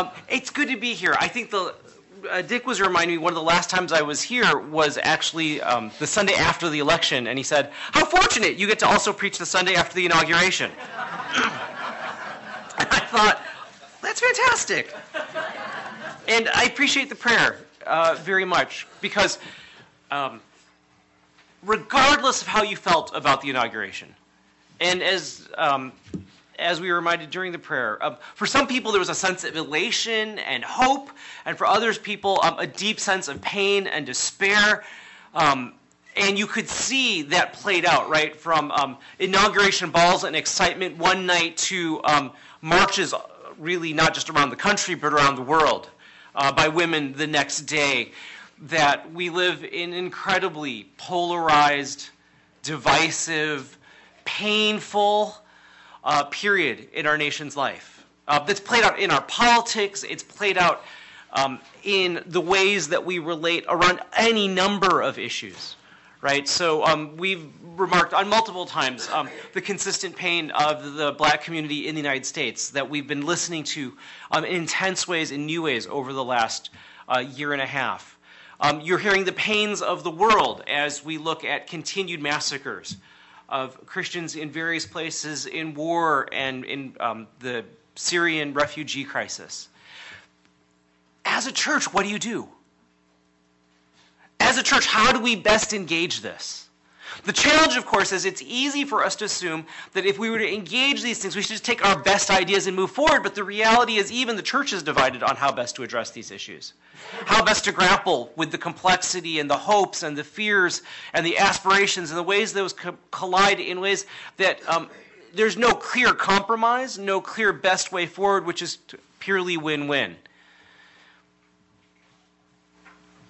Um, it's good to be here. I think the uh, Dick was reminding me one of the last times I was here was actually um, the Sunday after the election, and he said, "How fortunate you get to also preach the Sunday after the inauguration." I thought, that's fantastic. And I appreciate the prayer uh, very much because, um, regardless of how you felt about the inauguration, and as um, as we were reminded during the prayer, um, for some people there was a sense of elation and hope, and for others people um, a deep sense of pain and despair. Um, and you could see that played out right from um, inauguration balls and excitement one night to marches really not just around the country but around the world uh, by women the next day that we live in incredibly polarized, divisive, painful uh, period in our nation's life. Uh, that's played out in our politics, it's played out um, in the ways that we relate around any number of issues right? So um, we've remarked on multiple times um, the consistent pain of the black community in the United States that we've been listening to um, in intense ways, in new ways, over the last uh, year and a half. Um, you're hearing the pains of the world as we look at continued massacres of Christians in various places in war and in um, the Syrian refugee crisis. As a church, what do you do? as a church, how do we best engage this? The challenge, of course, is it's easy for us to assume that if we were to engage these things, we should just take our best ideas and move forward. But the reality is, even the church is divided on how best to address these issues. How best to grapple with the complexity and the hopes and the fears and the aspirations and the ways those co- collide in ways that um, there's no clear compromise, no clear best way forward, which is purely win win.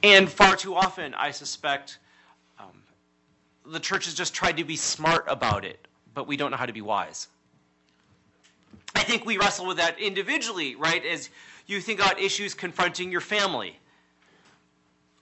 And far too often, I suspect, um, the church has just tried to be smart about it, but we don't know how to be wise. I think we wrestle with that individually, right? As you think about issues confronting your family,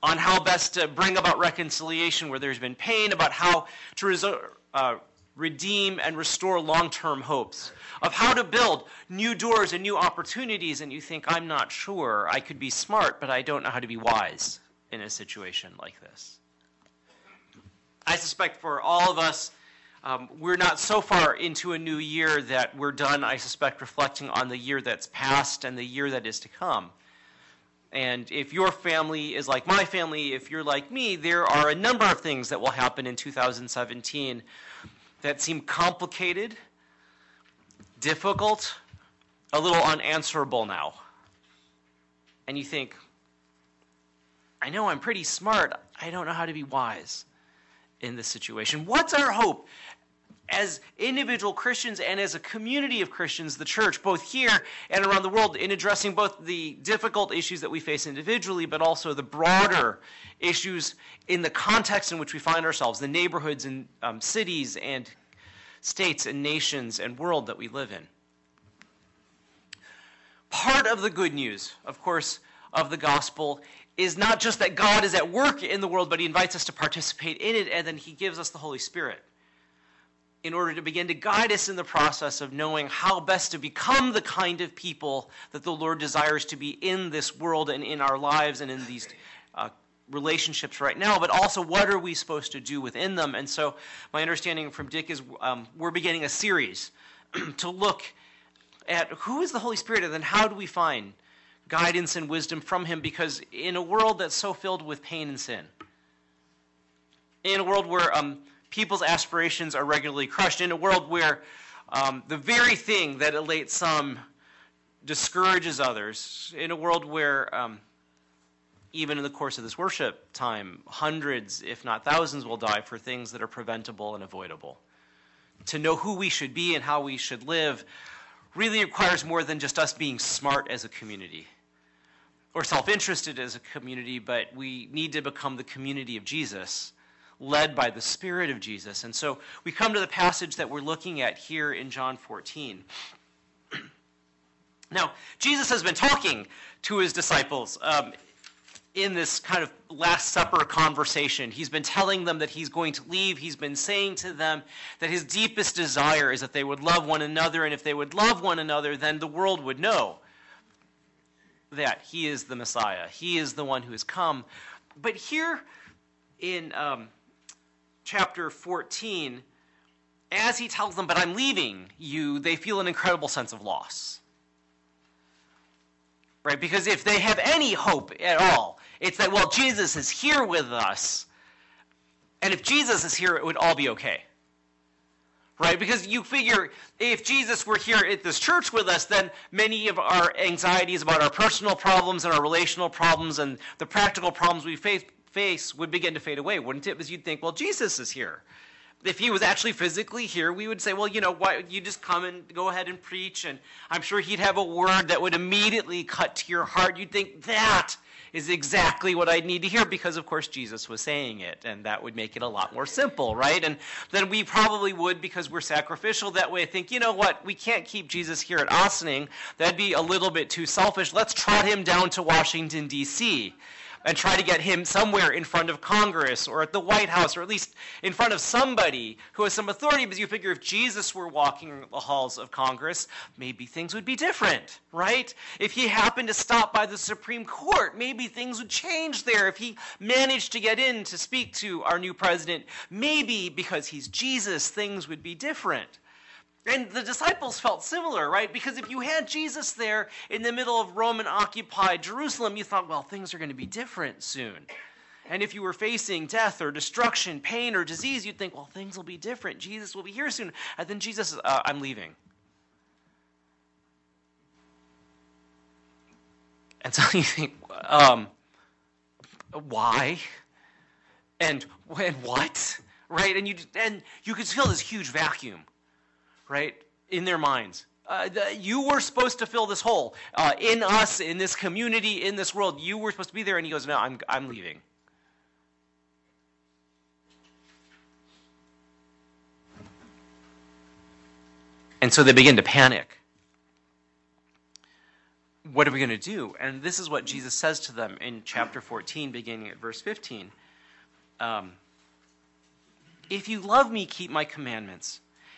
on how best to bring about reconciliation where there's been pain, about how to uh, redeem and restore long term hopes, of how to build new doors and new opportunities, and you think, I'm not sure. I could be smart, but I don't know how to be wise in a situation like this. I suspect for all of us, um, we're not so far into a new year that we're done, I suspect, reflecting on the year that's passed and the year that is to come. And if your family is like my family, if you're like me, there are a number of things that will happen in 2017 that seem complicated, difficult, a little unanswerable now. And you think, I know I'm pretty smart. I don't know how to be wise in this situation. What's our hope as individual Christians and as a community of Christians, the church, both here and around the world, in addressing both the difficult issues that we face individually, but also the broader issues in the context in which we find ourselves, the neighborhoods and um, cities and states and nations and world that we live in? Part of the good news, of course, of the gospel is not just that God is at work in the world, but He invites us to participate in it, and then He gives us the Holy Spirit in order to begin to guide us in the process of knowing how best to become the kind of people that the Lord desires to be in this world and in our lives and in these uh, relationships right now, but also what are we supposed to do within them. And so, my understanding from Dick is um, we're beginning a series to look at who is the Holy Spirit and then how do we find guidance and wisdom from Him because in a world that's so filled with pain and sin, in a world where um, people's aspirations are regularly crushed, in a world where um, the very thing that elates some discourages others, in a world where um, even in the course of this worship time, hundreds, if not thousands, will die for things that are preventable and avoidable. To know who we should be and how we should live really requires more than just us being smart as a community or self interested as a community, but we need to become the community of Jesus, led by the Spirit of Jesus. And so we come to the passage that we're looking at here in John 14. now, Jesus has been talking to his disciples. Um, in this kind of Last Supper conversation. He's been telling them that he's going to leave. He's been saying to them that his deepest desire is that they would love one another, and if they would love one another, then the world would know that he is the Messiah. He is the one who has come. But here in um, chapter 14, as he tells them, But I'm leaving you, they feel an incredible sense of loss. Right? Because if they have any hope at all, it's that, well, Jesus is here with us. And if Jesus is here, it would all be okay right? Because you figure if Jesus were here at this church with us, then many of our anxieties about our personal problems and our relational problems and the practical problems we face, face would begin to fade away, wouldn't it? Because you'd think, well, Jesus is here. If he was actually physically here, we would say, well, you know, why you just come and go ahead and preach, and I'm sure he'd have a word that would immediately cut to your heart. You'd think that is exactly what I'd need to hear because, of course, Jesus was saying it, and that would make it a lot more simple, right? And then we probably would, because we're sacrificial that way, think, you know what, we can't keep Jesus here at Ossining. That'd be a little bit too selfish. Let's trot him down to Washington, D.C and try to get him somewhere in front of Congress or at the White House or at least in front of somebody who has some authority because you figure if Jesus were walking the halls of Congress, maybe things would be different, right? If he happened to stop by the Supreme Court, maybe things would change there. If he managed to get in to speak to our new president, maybe because he's Jesus, things would be different. And the disciples felt similar, right? Because if you had Jesus there in the middle of Roman occupied Jerusalem, you thought, well, things are going to be different soon. And if you were facing death or destruction, pain or disease, you'd think, well, things will be different. Jesus will be here soon. And then Jesus says, uh, I'm leaving. And so you think, um, why? And, and what? Right? And you, and you could feel this huge vacuum right, in their minds. Uh, the, you were supposed to fill this hole uh, in us, in this community, in this world. You were supposed to be there. And he goes, No, I'm, I'm leaving. And so they begin to panic. What are we going to do? And this is what Jesus says to them in chapter 14, beginning at verse 15. Um, if you love me, keep my commandments.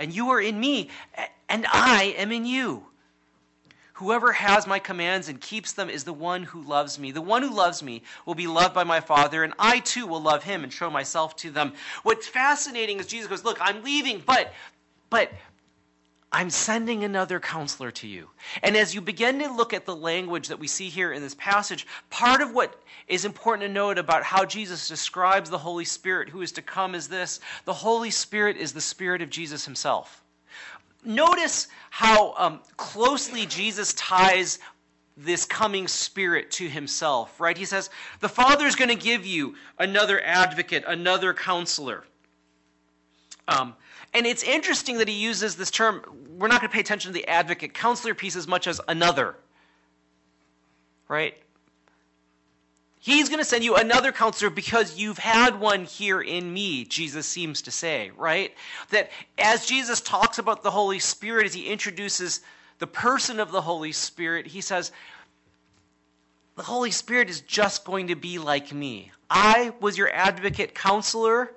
and you are in me, and I am in you. Whoever has my commands and keeps them is the one who loves me. The one who loves me will be loved by my Father, and I too will love him and show myself to them. What's fascinating is Jesus goes, Look, I'm leaving, but but I'm sending another counselor to you. And as you begin to look at the language that we see here in this passage, part of what is important to note about how Jesus describes the Holy Spirit who is to come is this the Holy Spirit is the Spirit of Jesus himself. Notice how um, closely Jesus ties this coming spirit to himself, right? He says, The Father is going to give you another advocate, another counselor. Um, and it's interesting that he uses this term. We're not going to pay attention to the advocate counselor piece as much as another. Right? He's going to send you another counselor because you've had one here in me, Jesus seems to say, right? That as Jesus talks about the Holy Spirit, as he introduces the person of the Holy Spirit, he says, The Holy Spirit is just going to be like me. I was your advocate counselor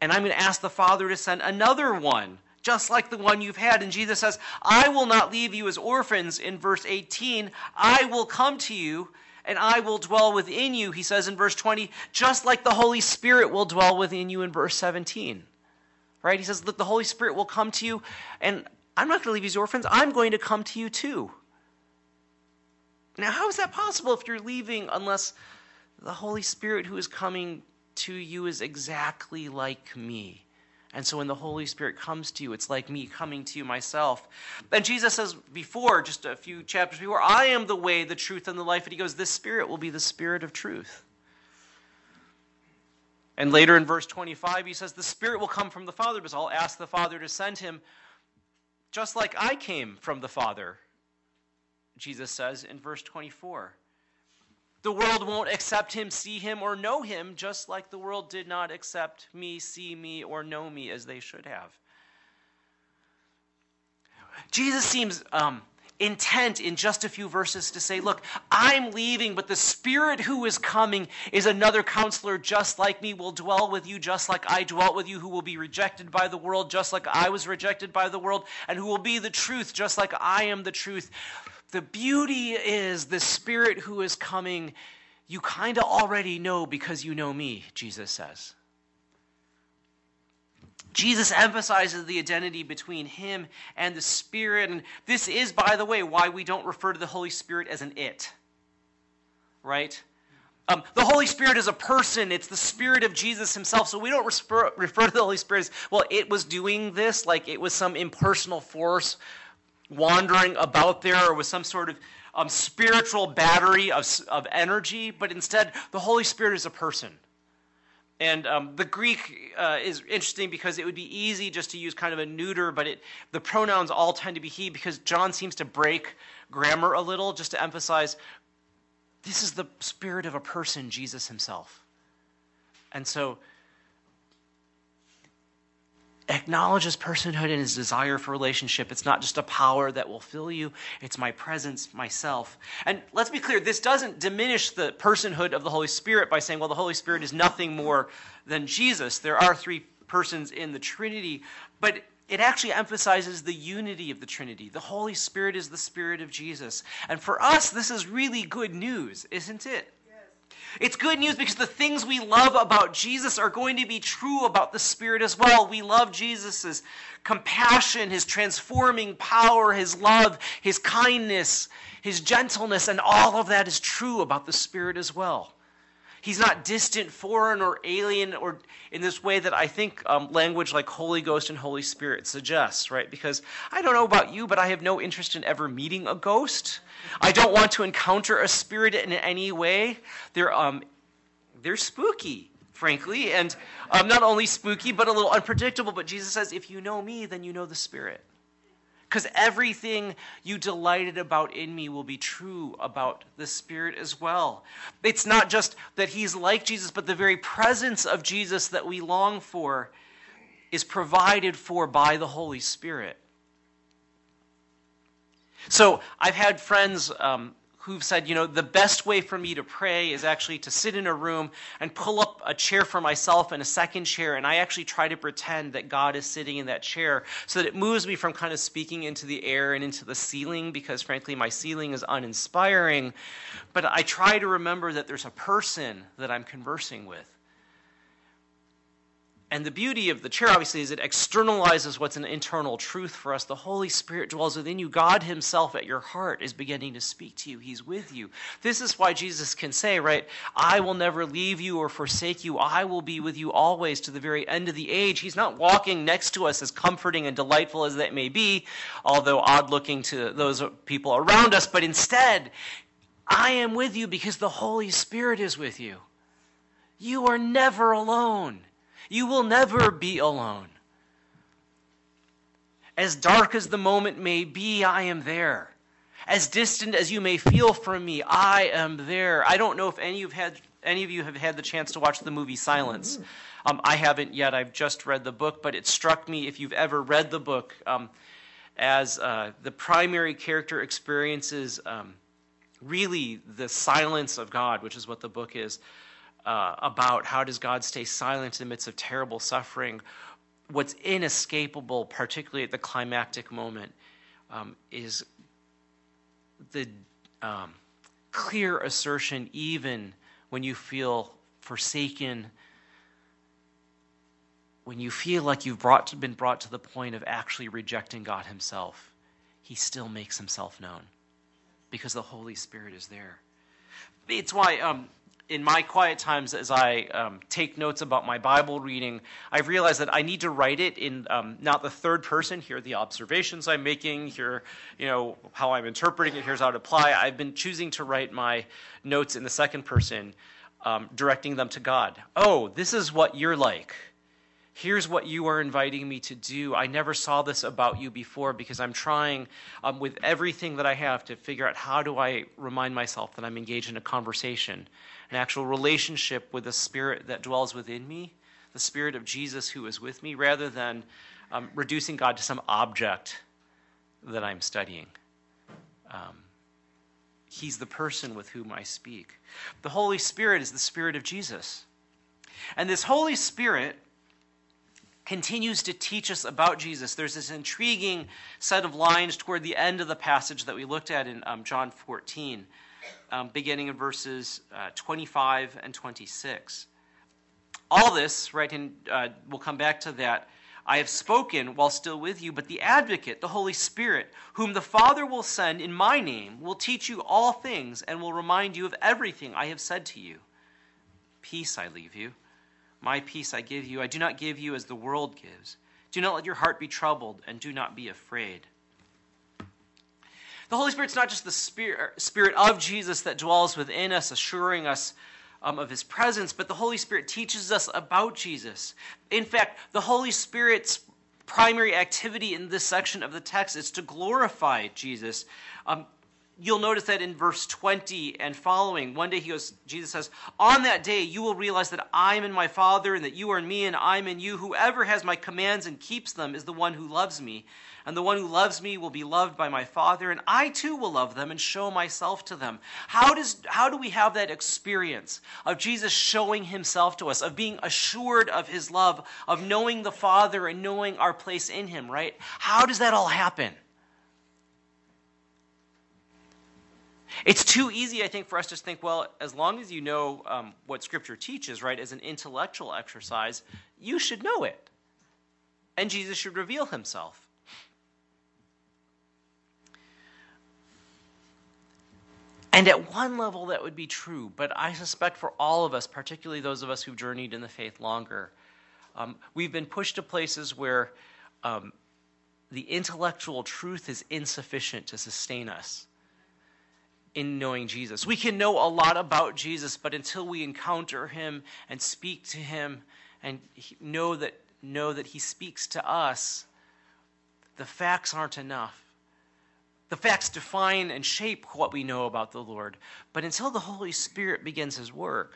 and I'm going to ask the Father to send another one, just like the one you've had. And Jesus says, I will not leave you as orphans in verse 18. I will come to you and I will dwell within you, he says in verse 20, just like the Holy Spirit will dwell within you in verse 17. Right? He says, Look, the Holy Spirit will come to you, and I'm not going to leave you as orphans. I'm going to come to you too. Now, how is that possible if you're leaving unless the Holy Spirit who is coming to you is exactly like me. And so when the Holy Spirit comes to you, it's like me coming to you myself. And Jesus says before, just a few chapters before, I am the way, the truth, and the life. And he goes, This Spirit will be the Spirit of truth. And later in verse 25, he says, The Spirit will come from the Father, because I'll ask the Father to send him, just like I came from the Father, Jesus says in verse 24. The world won't accept him, see him, or know him, just like the world did not accept me, see me, or know me as they should have. Jesus seems um, intent in just a few verses to say, Look, I'm leaving, but the Spirit who is coming is another counselor just like me, will dwell with you just like I dwelt with you, who will be rejected by the world just like I was rejected by the world, and who will be the truth just like I am the truth. The beauty is the Spirit who is coming, you kind of already know because you know me, Jesus says. Jesus emphasizes the identity between him and the Spirit. And this is, by the way, why we don't refer to the Holy Spirit as an it. Right? Um, the Holy Spirit is a person. It's the Spirit of Jesus himself. So we don't refer, refer to the Holy Spirit as, well, it was doing this, like it was some impersonal force wandering about there or with some sort of um, spiritual battery of, of energy. But instead, the Holy Spirit is a person. And um, the Greek uh, is interesting because it would be easy just to use kind of a neuter, but it, the pronouns all tend to be he because John seems to break grammar a little just to emphasize this is the spirit of a person, Jesus himself. And so acknowledges personhood and his desire for relationship. It's not just a power that will fill you, it's my presence, myself. And let's be clear, this doesn't diminish the personhood of the Holy Spirit by saying, well, the Holy Spirit is nothing more than Jesus. There are three persons in the Trinity, but it actually emphasizes the unity of the Trinity. The Holy Spirit is the Spirit of Jesus. And for us, this is really good news, isn't it? It's good news because the things we love about Jesus are going to be true about the Spirit as well. We love Jesus' compassion, his transforming power, his love, his kindness, his gentleness, and all of that is true about the Spirit as well. He's not distant, foreign, or alien, or in this way that I think um, language like Holy Ghost and Holy Spirit suggests, right? Because I don't know about you, but I have no interest in ever meeting a ghost. I don't want to encounter a spirit in any way. They're, um, they're spooky, frankly, and um, not only spooky, but a little unpredictable. But Jesus says, if you know me, then you know the Spirit. Because everything you delighted about in me will be true about the Spirit as well. It's not just that He's like Jesus, but the very presence of Jesus that we long for is provided for by the Holy Spirit. So I've had friends um, who've said, you know, the best way for me to pray is actually to sit in a room and pull up a chair for myself and a second chair, and I actually try to pretend that God is sitting in that chair so that it moves me from kind of speaking into the air and into the ceiling because, frankly, my ceiling is uninspiring. But I try to remember that there's a person that I'm conversing with. And the beauty of the chair, obviously, is it externalizes what's an internal truth for us. The Holy Spirit dwells within you. God Himself at your heart is beginning to speak to you. He's with you. This is why Jesus can say, right, I will never leave you or forsake you. I will be with you always to the very end of the age. He's not walking next to us as comforting and delightful as that may be, although odd looking to those people around us, but instead, I am with you because the Holy Spirit is with you. You are never alone. You will never be alone. As dark as the moment may be, I am there. As distant as you may feel from me, I am there. I don't know if any of, had, any of you have had the chance to watch the movie Silence. Um, I haven't yet. I've just read the book, but it struck me if you've ever read the book um, as uh, the primary character experiences um, really the silence of God, which is what the book is uh, about how does God stay silent in the midst of terrible suffering. What's inescapable, particularly at the climactic moment, um, is the um, clear assertion, even when you feel forsaken, when you feel like you've brought, been brought to the point of actually rejecting God Himself, He still makes Himself known because the Holy Spirit is there. It's why um, in my quiet times, as I um, take notes about my Bible reading, I've realized that I need to write it in um, not the third person. Here are the observations I'm making. Here, you know, how I'm interpreting it. Here's how to apply. I've been choosing to write my notes in the second person, um, directing them to God. Oh, this is what you're like. Here's what you are inviting me to do. I never saw this about you before because I'm trying um, with everything that I have to figure out how do I remind myself that I'm engaged in a conversation, an actual relationship with the Spirit that dwells within me, the Spirit of Jesus who is with me, rather than um, reducing God to some object that I'm studying. Um, he's the person with whom I speak. The Holy Spirit is the Spirit of Jesus. And this Holy Spirit continues to teach us about Jesus. There's this intriguing set of lines toward the end of the passage that we looked at in um, John 14, um, beginning in verses uh, 25 and 26. All this, right, and uh, we'll come back to that. I have spoken while still with you, but the advocate, the Holy Spirit, whom the Father will send in my name, will teach you all things and will remind you of everything I have said to you. Peace I leave you my peace I give you. I do not give you as the world gives. Do not let your heart be troubled, and do not be afraid. The Holy Spirit's not just the Spirit, Spirit of Jesus that dwells within us, assuring us um, of his presence, but the Holy Spirit teaches us about Jesus. In fact, the Holy Spirit's primary activity in this section of the text is to glorify Jesus. Um, you'll notice that in verse 20 and following, one day he goes, Jesus says, On that day you will realize that I'm in my Father, and that you are in me, and I'm in you. Whoever has my commands and keeps them is the one who loves me. And the one who loves me will be loved by my Father, and I too will love them and show myself to them. How, does, how do we have that experience of Jesus showing himself to us, of being assured of his love, of knowing the Father and knowing our place in him, right? How does that all happen? It's too easy, I think, for us to think, well, as long as you know um, what Scripture teaches, right, as an intellectual exercise, you should know it. And Jesus should reveal himself. And at one level, that would be true, but I suspect for all of us, particularly those of us who've journeyed in the faith longer, um, we've been pushed to places where um, the intellectual truth is insufficient to sustain us in knowing Jesus. We can know a lot about Jesus, but until we encounter him and speak to him and know that know that he speaks to us, the facts aren't enough. The facts define and shape what we know about the Lord, but until the Holy Spirit begins his work,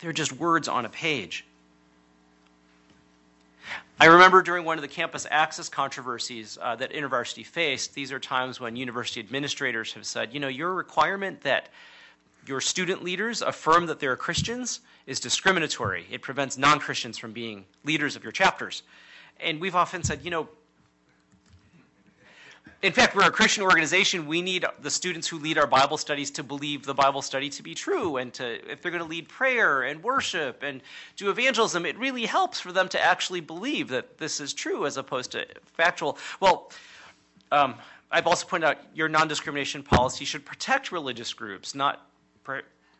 they're just words on a page. I remember during one of the campus access controversies uh, that InterVarsity faced, these are times when university administrators have said, you know, your requirement that your student leaders affirm that they're Christians is discriminatory. It prevents non Christians from being leaders of your chapters. And we've often said, you know, in fact, we're a Christian organization. We need the students who lead our Bible studies to believe the Bible study to be true, and to if they're going to lead prayer and worship and do evangelism, it really helps for them to actually believe that this is true as opposed to factual. Well, um, I've also pointed out your non-discrimination policy should protect religious groups, not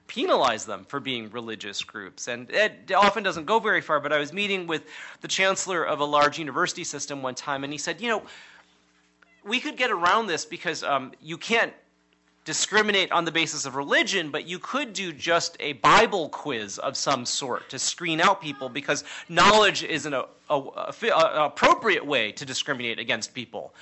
penalize them for being religious groups. And it often doesn't go very far. But I was meeting with the chancellor of a large university system one time, and he said, you know we could get around this because um, you can't discriminate on the basis of religion, but you could do just a Bible quiz of some sort to screen out people because knowledge is an a, a, a, appropriate way to discriminate against people.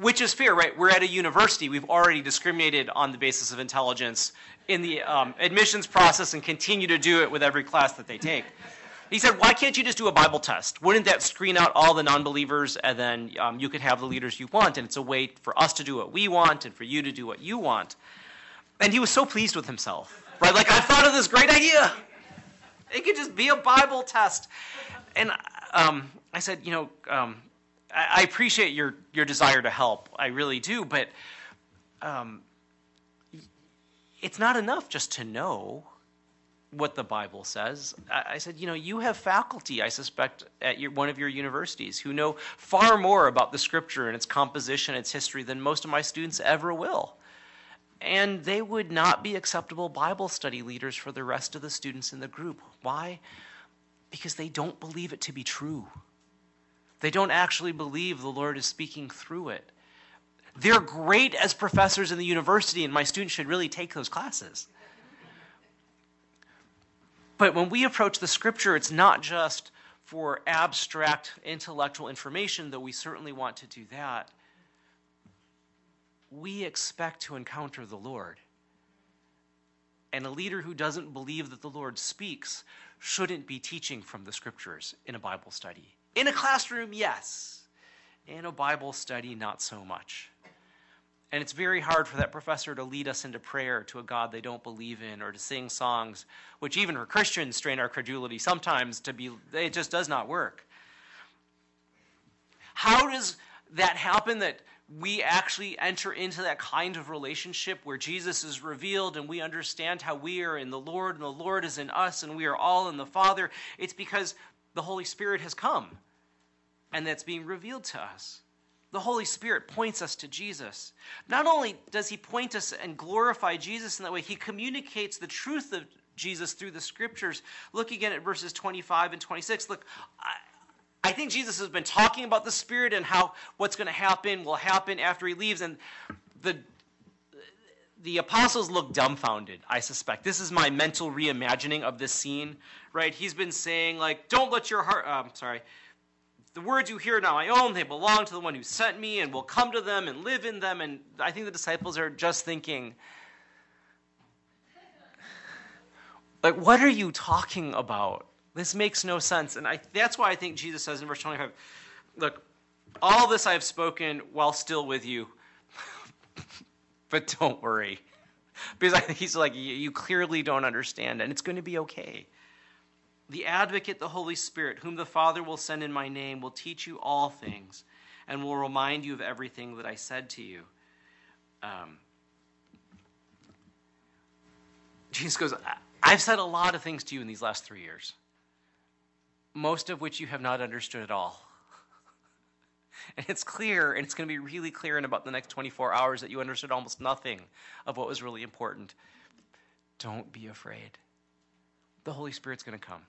Which is fair, right? We're at a university. We've already discriminated on the basis of intelligence in the um, admissions process and continue to do it with every class that they take. He said, Why can't you just do a Bible test? Wouldn't that screen out all the non believers and then um, you could have the leaders you want? And it's a way for us to do what we want and for you to do what you want. And he was so pleased with himself, right? Like, I thought of this great idea. It could just be a Bible test. And um, I said, You know, um, I, I, appreciate your, your desire to help. I really do. But um, it's not enough just to know what the Bible says. I said, you know, you have faculty, I suspect, at your, one of your universities who know far more about the scripture and its composition, its history, than most of my students ever will. And they would not be acceptable Bible study leaders for the rest of the students in the group. Why? Because they don't believe it to be true. They don't actually believe the Lord is speaking through it. They're great as professors in the university, and my students should really take those classes But when we approach the scripture, it's not just for abstract intellectual information, though we certainly want to do that. We expect to encounter the Lord. And a leader who doesn't believe that the Lord speaks shouldn't be teaching from the scriptures in a Bible study. In a classroom, yes. In a Bible study, not so much. And it's very hard for that professor to lead us into prayer to a God they don't believe in or to sing songs, which even for Christians strain our credulity sometimes to be, it just does not work. How does that happen that we actually enter into that kind of relationship where Jesus is revealed and we understand how we are in the Lord and the Lord is in us and we are all in the Father? It's because the Holy Spirit has come and that's being revealed to us. The Holy Spirit points us to Jesus. Not only does he point us and glorify Jesus in that way, he communicates the truth of Jesus through the scriptures. Look again at verses 25 and 26. Look, I, I think Jesus has been talking about the Spirit and how what's going to happen will happen after he leaves. And the the apostles look dumbfounded, I suspect. This is my mental reimagining of this scene, right? He's been saying, like, don't let your heart, um, sorry, the words you hear now I own, they belong to the one who sent me and will come to them and live in them. And I think the disciples are just thinking, like, what are you talking about? This makes no sense. And I, that's why I think Jesus says in verse 25, look, all this I have spoken while still with you, but don't worry. Because I he's like, you clearly don't understand, and it's going to be okay. The advocate, the Holy Spirit, whom the Father will send in my name, will teach you all things and will remind you of everything that I said to you. Um, Jesus goes, I've said a lot of things to you in these last three years, most of which you have not understood at all. and it's clear, and it's going to be really clear in about the next 24 hours that you understood almost nothing of what was really important. Don't be afraid. The Holy Spirit's going to come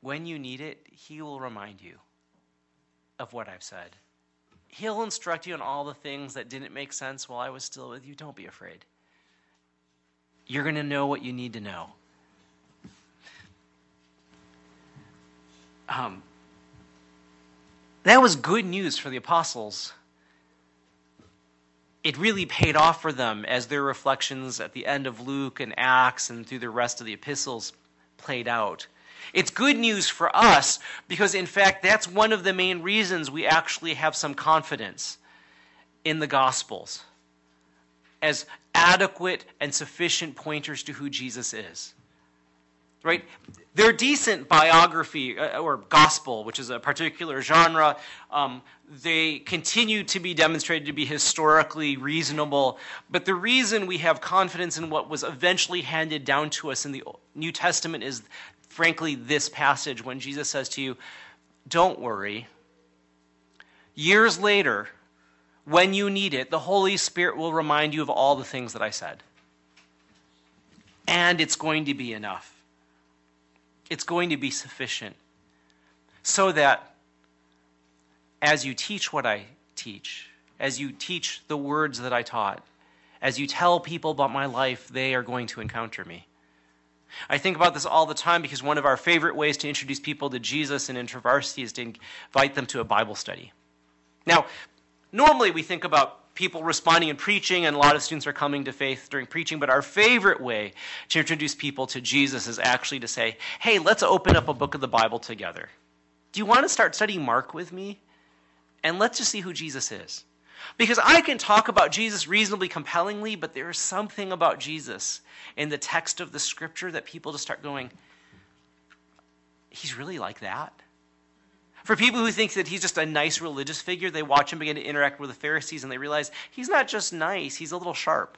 when you need it, He will remind you of what I've said. He'll instruct you on all the things that didn't make sense while I was still with you. Don't be afraid. You're going to know what you need to know. Um, that was good news for the apostles. It really paid off for them as their reflections at the end of Luke and Acts and through the rest of the epistles played out. It's good news for us because, in fact, that's one of the main reasons we actually have some confidence in the Gospels as adequate and sufficient pointers to who Jesus is. Right? They're decent biography uh, or gospel, which is a particular genre. Um, they continue to be demonstrated to be historically reasonable. But the reason we have confidence in what was eventually handed down to us in the New Testament is frankly, this passage when Jesus says to you, Don't worry. Years later, when you need it, the Holy Spirit will remind you of all the things that I said. And it's going to be enough. It's going to be sufficient. So that as you teach what I teach, as you teach the words that I taught, as you tell people about my life, they are going to encounter me. I think about this all the time because one of our favorite ways to introduce people to Jesus in InterVarsity is to invite them to a Bible study. Now, normally we think about people responding and preaching, and a lot of students are coming to faith during preaching, but our favorite way to introduce people to Jesus is actually to say, hey, let's open up a book of the Bible together. Do you want to start studying Mark with me? And let's just see who Jesus is. Because I can talk about Jesus reasonably compellingly, but there is something about Jesus in the text of the scripture that people just start going, he's really like that. For people who think that he's just a nice religious figure, they watch him begin to interact with the Pharisees and they realize he's not just nice, he's a little sharp.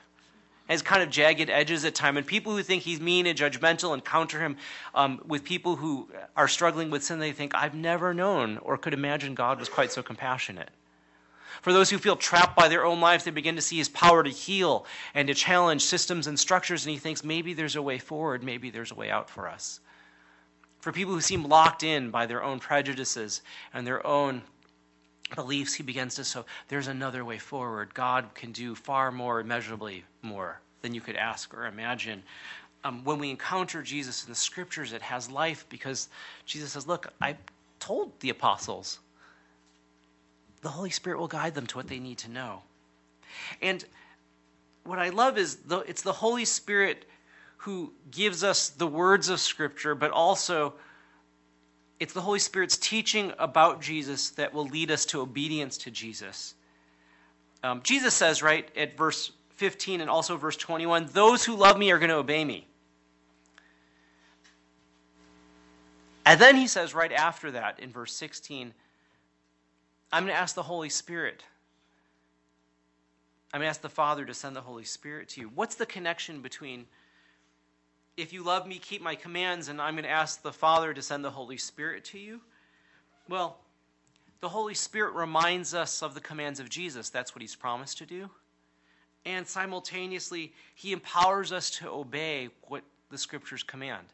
Has kind of jagged edges at time. And people who think he's mean and judgmental encounter him um, with people who are struggling with sin, they think, I've never known or could imagine God was quite so compassionate. For those who feel trapped by their own lives, they begin to see his power to heal and to challenge systems and structures, and he thinks maybe there's a way forward, maybe there's a way out for us. For people who seem locked in by their own prejudices and their own beliefs, he begins to so there's another way forward. God can do far more, immeasurably more than you could ask or imagine. um, when we encounter Jesus in the scriptures, it has life because Jesus says, Look, I told the apostles. The Holy Spirit will guide them to what they need to know. And what I love is the, it's the Holy Spirit who gives us the words of Scripture, but also it's the Holy Spirit's teaching about Jesus that will lead us to obedience to Jesus. Um, Jesus says, right, at verse 15 and also verse 21, those who love me are going to obey me. And then he says right after that in verse 16, I'm going to ask the Holy Spirit. I'm going to ask the Father to send the Holy Spirit to you. What's the connection between if you love me, keep my commands, and I'm going to ask the Father to send the Holy Spirit to you? Well, the Holy Spirit reminds us of the commands of Jesus. That's what he's promised to do. And simultaneously, he empowers us to obey what the scriptures command.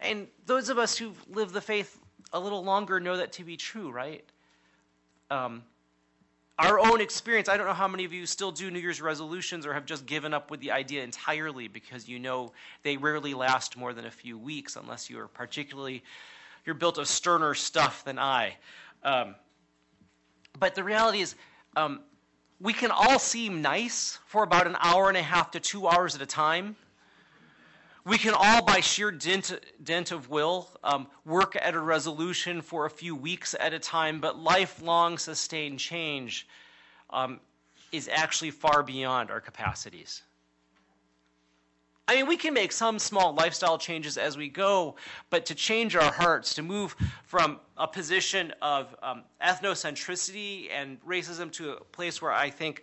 And those of us who've lived the faith a little longer know that to be true, right? Um, our own experience, I don't know how many of you still do New Year's resolutions or have just given up with the idea entirely because you know they rarely last more than a few weeks unless you are particularly, you're built of sterner stuff than I. Um, but the reality is, um, we can all seem nice for about an hour and a half to two hours at a time. We can all, by sheer dint, dint of will, um, work at a resolution for a few weeks at a time, but lifelong sustained change um, is actually far beyond our capacities. I mean, we can make some small lifestyle changes as we go, but to change our hearts, to move from a position of um, ethnocentricity and racism to a place where I think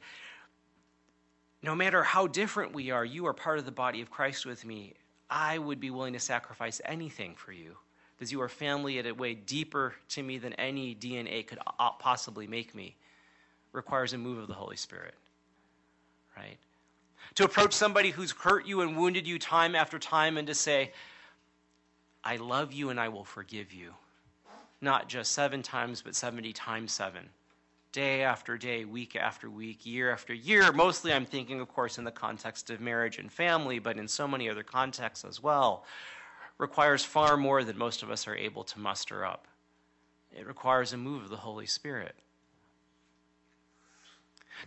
no matter how different we are, you are part of the body of Christ with me, I would be willing to sacrifice anything for you because you are family at a way deeper to me than any DNA could possibly make me. Requires a move of the Holy Spirit, right? To approach somebody who's hurt you and wounded you time after time and to say, I love you and I will forgive you. Not just seven times, but 70 times seven day after day, week after week, year after year. Mostly, I'm thinking, of course, in the context of marriage and family, but in so many other contexts as well, requires far more than most of us are able to muster up. It requires a move of the Holy Spirit.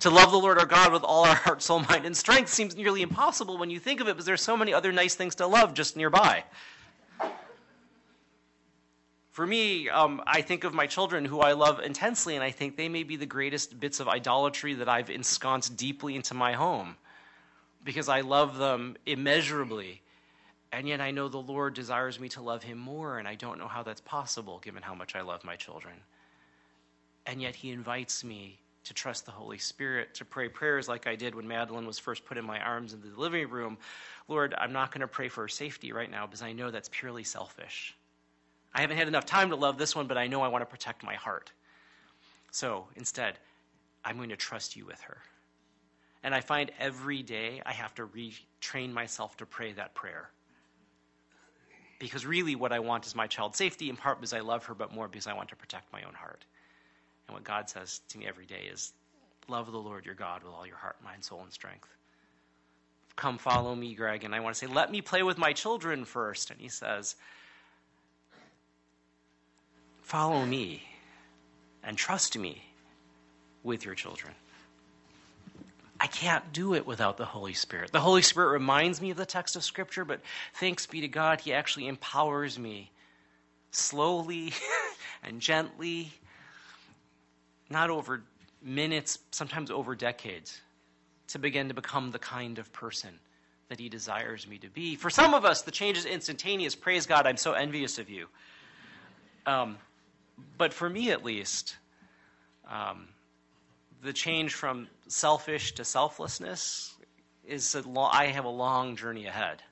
To love the Lord our God with all our heart, soul, mind, and strength seems nearly impossible when you think of it, because there's so many other nice things to love just nearby. For me, um, I think of my children who I love intensely, and I think they may be the greatest bits of idolatry that I've ensconced deeply into my home because I love them immeasurably. And yet I know the Lord desires me to love him more, and I don't know how that's possible given how much I love my children. And yet he invites me to trust the Holy Spirit, to pray prayers like I did when Madeline was first put in my arms in the living room. Lord, I'm not going to pray for her safety right now because I know that's purely selfish. I haven't had enough time to love this one, but I know I want to protect my heart. So instead, I'm going to trust you with her. And I find every day I have to retrain myself to pray that prayer. Because really, what I want is my child's safety, in part because I love her, but more because I want to protect my own heart. And what God says to me every day is love the Lord your God with all your heart, mind, soul, and strength. Come follow me, Greg. And I want to say, let me play with my children first. And he says, Follow me and trust me with your children. I can't do it without the Holy Spirit. The Holy Spirit reminds me of the text of Scripture, but thanks be to God, He actually empowers me slowly and gently, not over minutes, sometimes over decades, to begin to become the kind of person that He desires me to be. For some of us, the change is instantaneous. Praise God, I'm so envious of you. Um, but for me at least, um, the change from selfish to selflessness is a lo- I have a long journey ahead.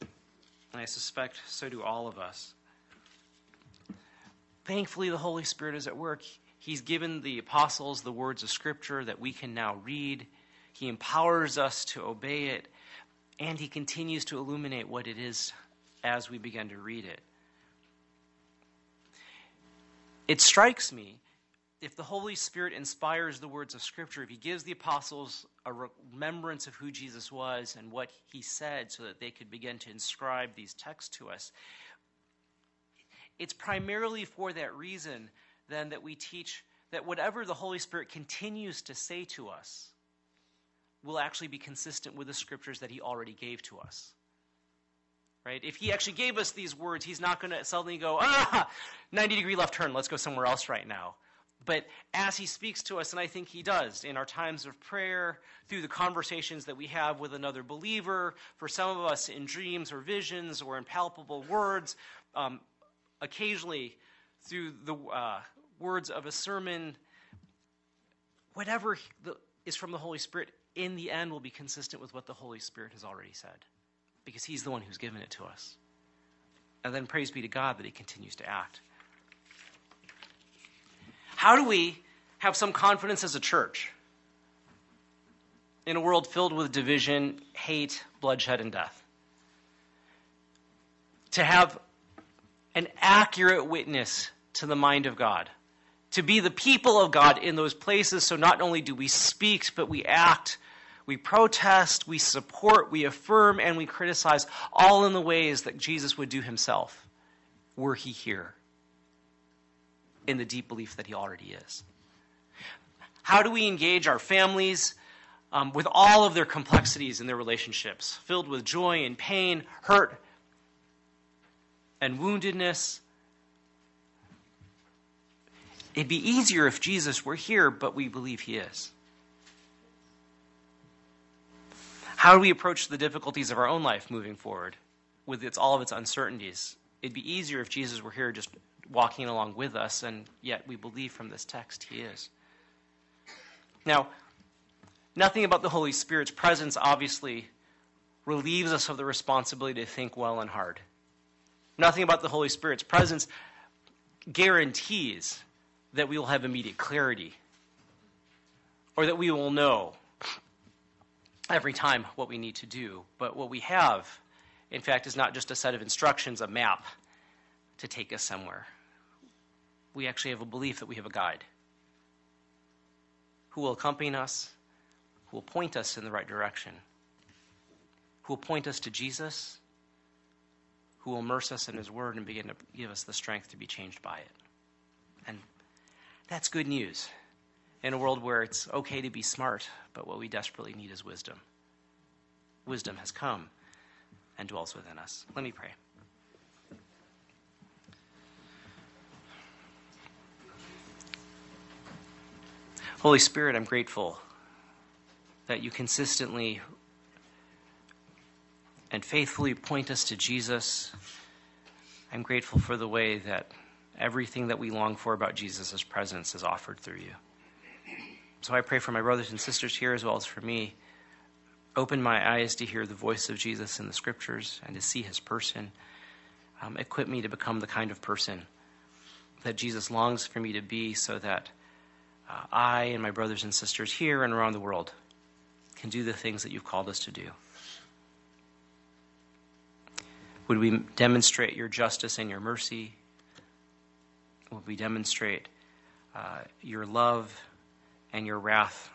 And I suspect so do all of us. Thankfully, the Holy Spirit is at work. He's given the apostles the words of Scripture that we can now read. He empowers us to obey it, and He continues to illuminate what it is as we begin to read it it strikes me if the Holy Spirit inspires the words of Scripture, if He gives the apostles a remembrance of who Jesus was and what He said so that they could begin to inscribe these texts to us, it's primarily for that reason then that we teach that whatever the Holy Spirit continues to say to us will actually be consistent with the Scriptures that He already gave to us. Right? If he actually gave us these words, he's not going to suddenly go, ah, 90 degree left turn, let's go somewhere else right now. But as he speaks to us, and I think he does in our times of prayer, through the conversations that we have with another believer, for some of us in dreams or visions or in palpable words, um, occasionally through the uh, words of a sermon, whatever is from the Holy Spirit, in the end will be consistent with what the Holy Spirit has already said, because he's the one who's given it to us. And then praise be to God that he continues to act. How do we have some confidence as a church in a world filled with division, hate, bloodshed, and death? To have an accurate witness to the mind of God, to be the people of God in those places, so not only do we speak, but we act, we protest, we support, we affirm, and we criticize, all in the ways that Jesus would do himself were he here in the deep belief that He already is. How do we engage our families um, with all of their complexities in their relationships, filled with joy and pain, hurt and woundedness? It'd be easier if Jesus were here, but we believe He is. How do we approach the difficulties of our own life moving forward with its, all of its uncertainties? It'd be easier if Jesus were here just walking along with us, and yet we believe from this text he is. Now, nothing about the Holy Spirit's presence obviously relieves us of the responsibility to think well and hard. Nothing about the Holy Spirit's presence guarantees that we will have immediate clarity or that we will know every time what we need to do. But what we have, in fact, is not just a set of instructions, a map to take us somewhere we actually have a belief that we have a guide who will accompany us, who will point us in the right direction, who will point us to Jesus, who will immerse us in His Word and begin to give us the strength to be changed by it. And that's good news in a world where it's okay to be smart, but what we desperately need is wisdom. Wisdom has come and dwells within us. Let me pray. Holy Spirit, I'm grateful that you consistently and faithfully point us to Jesus. I'm grateful for the way that everything that we long for about Jesus' presence is offered through you. So I pray for my brothers and sisters here as well as for me. Open my eyes to hear the voice of Jesus in the scriptures and to see his person. Um, equip me to become the kind of person that Jesus longs for me to be so that uh, I and my brothers and sisters here and around the world can do the things that you've called us to do? Would we demonstrate your justice and your mercy? Would we demonstrate uh, your love and your wrath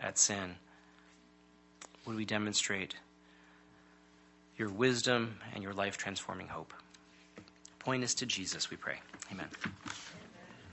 at sin? Would we demonstrate your wisdom and your life transforming hope? Point us to Jesus, we pray. Amen.